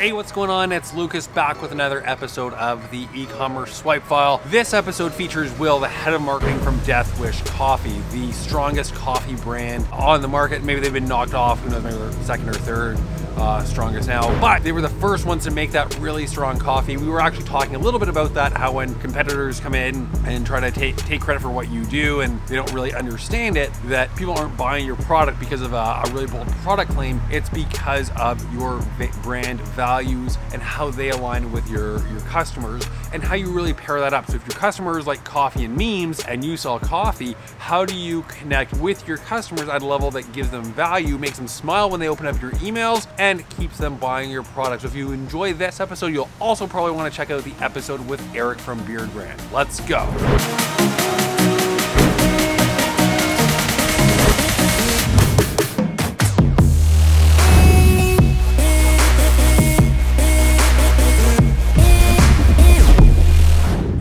Hey, what's going on? It's Lucas back with another episode of the e-commerce swipe file. This episode features Will, the head of marketing from Death Wish Coffee, the strongest coffee brand on the market. Maybe they've been knocked off, who knows, maybe they're second or third uh, strongest now. But they were the first ones to make that really strong coffee. We were actually talking a little bit about that, how when competitors come in and try to take, take credit for what you do and they don't really understand it, that people aren't buying your product because of a, a really bold product claim. It's because of your brand values and how they align with your, your customers and how you really pair that up. So if your customers like coffee and memes and you sell coffee, how do you connect with your customers at a level that gives them value, makes them smile when they open up your emails, and keeps them buying your product. So if you enjoy this episode, you'll also probably want to check out the episode with Eric from Beard Brand. Let's go.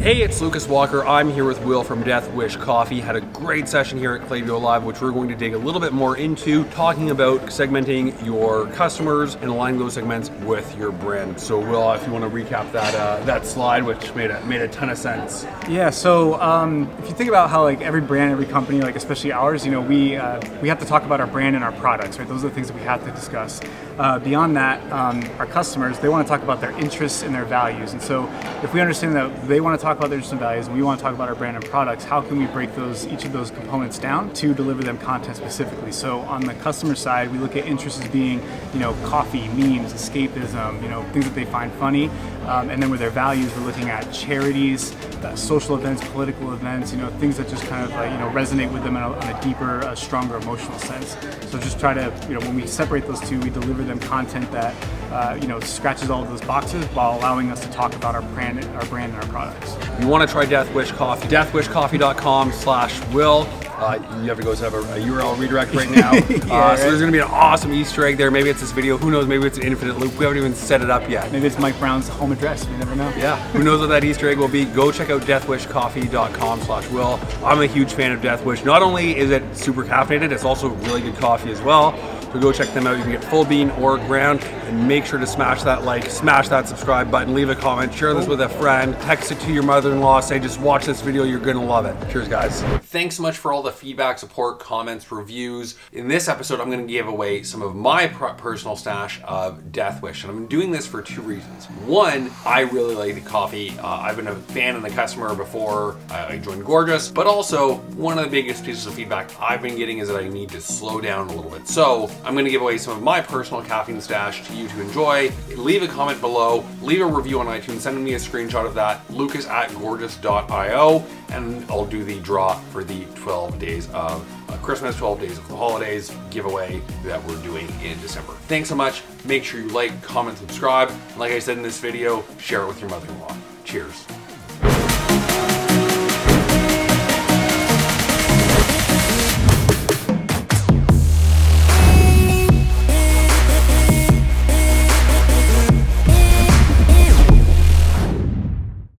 Hey, it's Lucas Walker. I'm here with Will from Death Wish Coffee. Had a great session here at Klaviyo Live, which we're going to dig a little bit more into, talking about segmenting your customers and aligning those segments with your brand. So, Will, if you want to recap that uh, that slide, which made a made a ton of sense. Yeah. So, um, if you think about how like every brand, every company, like especially ours, you know, we uh, we have to talk about our brand and our products, right? Those are the things that we have to discuss. Uh, beyond that, um, our customers they want to talk about their interests and their values, and so if we understand that they want to talk about their interests values, and we want to talk about our brand and products, how can we break those each of those components down to deliver them content specifically? So on the customer side, we look at interests as being, you know, coffee, memes, escapism, you know, things that they find funny, um, and then with their values, we're looking at charities, uh, social events, political events, you know, things that just kind of like, you know resonate with them on a, a deeper, uh, stronger emotional sense. So just try to, you know, when we separate those two, we deliver them content that uh, you know scratches all of those boxes while allowing us to talk about our brand, our brand, and our products. You want to try Death Wish Coffee? DeathWishCoffee.com/will. Uh, you have to go have a, a URL redirect right now. yeah, uh, right. So there's going to be an awesome Easter egg there. Maybe it's this video. Who knows? Maybe it's an infinite loop. We haven't even set it up yet. Maybe it's Mike Brown's home address. You never know. Yeah. Who knows what that Easter egg will be? Go check out deathwishcoffee.com/will. I'm a huge fan of Death Wish. Not only is it super caffeinated, it's also really good coffee as well. So go check them out. You can get full bean or ground. And make sure to smash that like, smash that subscribe button, leave a comment, share this with a friend, text it to your mother-in-law, say just watch this video, you're gonna love it. Cheers guys. Thanks so much for all the feedback, support, comments, reviews. In this episode, I'm gonna give away some of my personal stash of Death Wish. And I'm doing this for two reasons. One, I really like the coffee. Uh, I've been a fan and the customer before I joined Gorgias, but also one of the biggest pieces of feedback I've been getting is that I need to slow down a little bit. So I'm gonna give away some of my personal caffeine stash to you to enjoy. Leave a comment below, leave a review on iTunes, send me a screenshot of that, lucas at gorgias.io, and I'll do the draw for the 12 days of uh, Christmas, 12 days of the holidays giveaway that we're doing in December. Thanks so much. Make sure you like, comment, subscribe. Like I said in this video, share it with your mother-in-law. Cheers.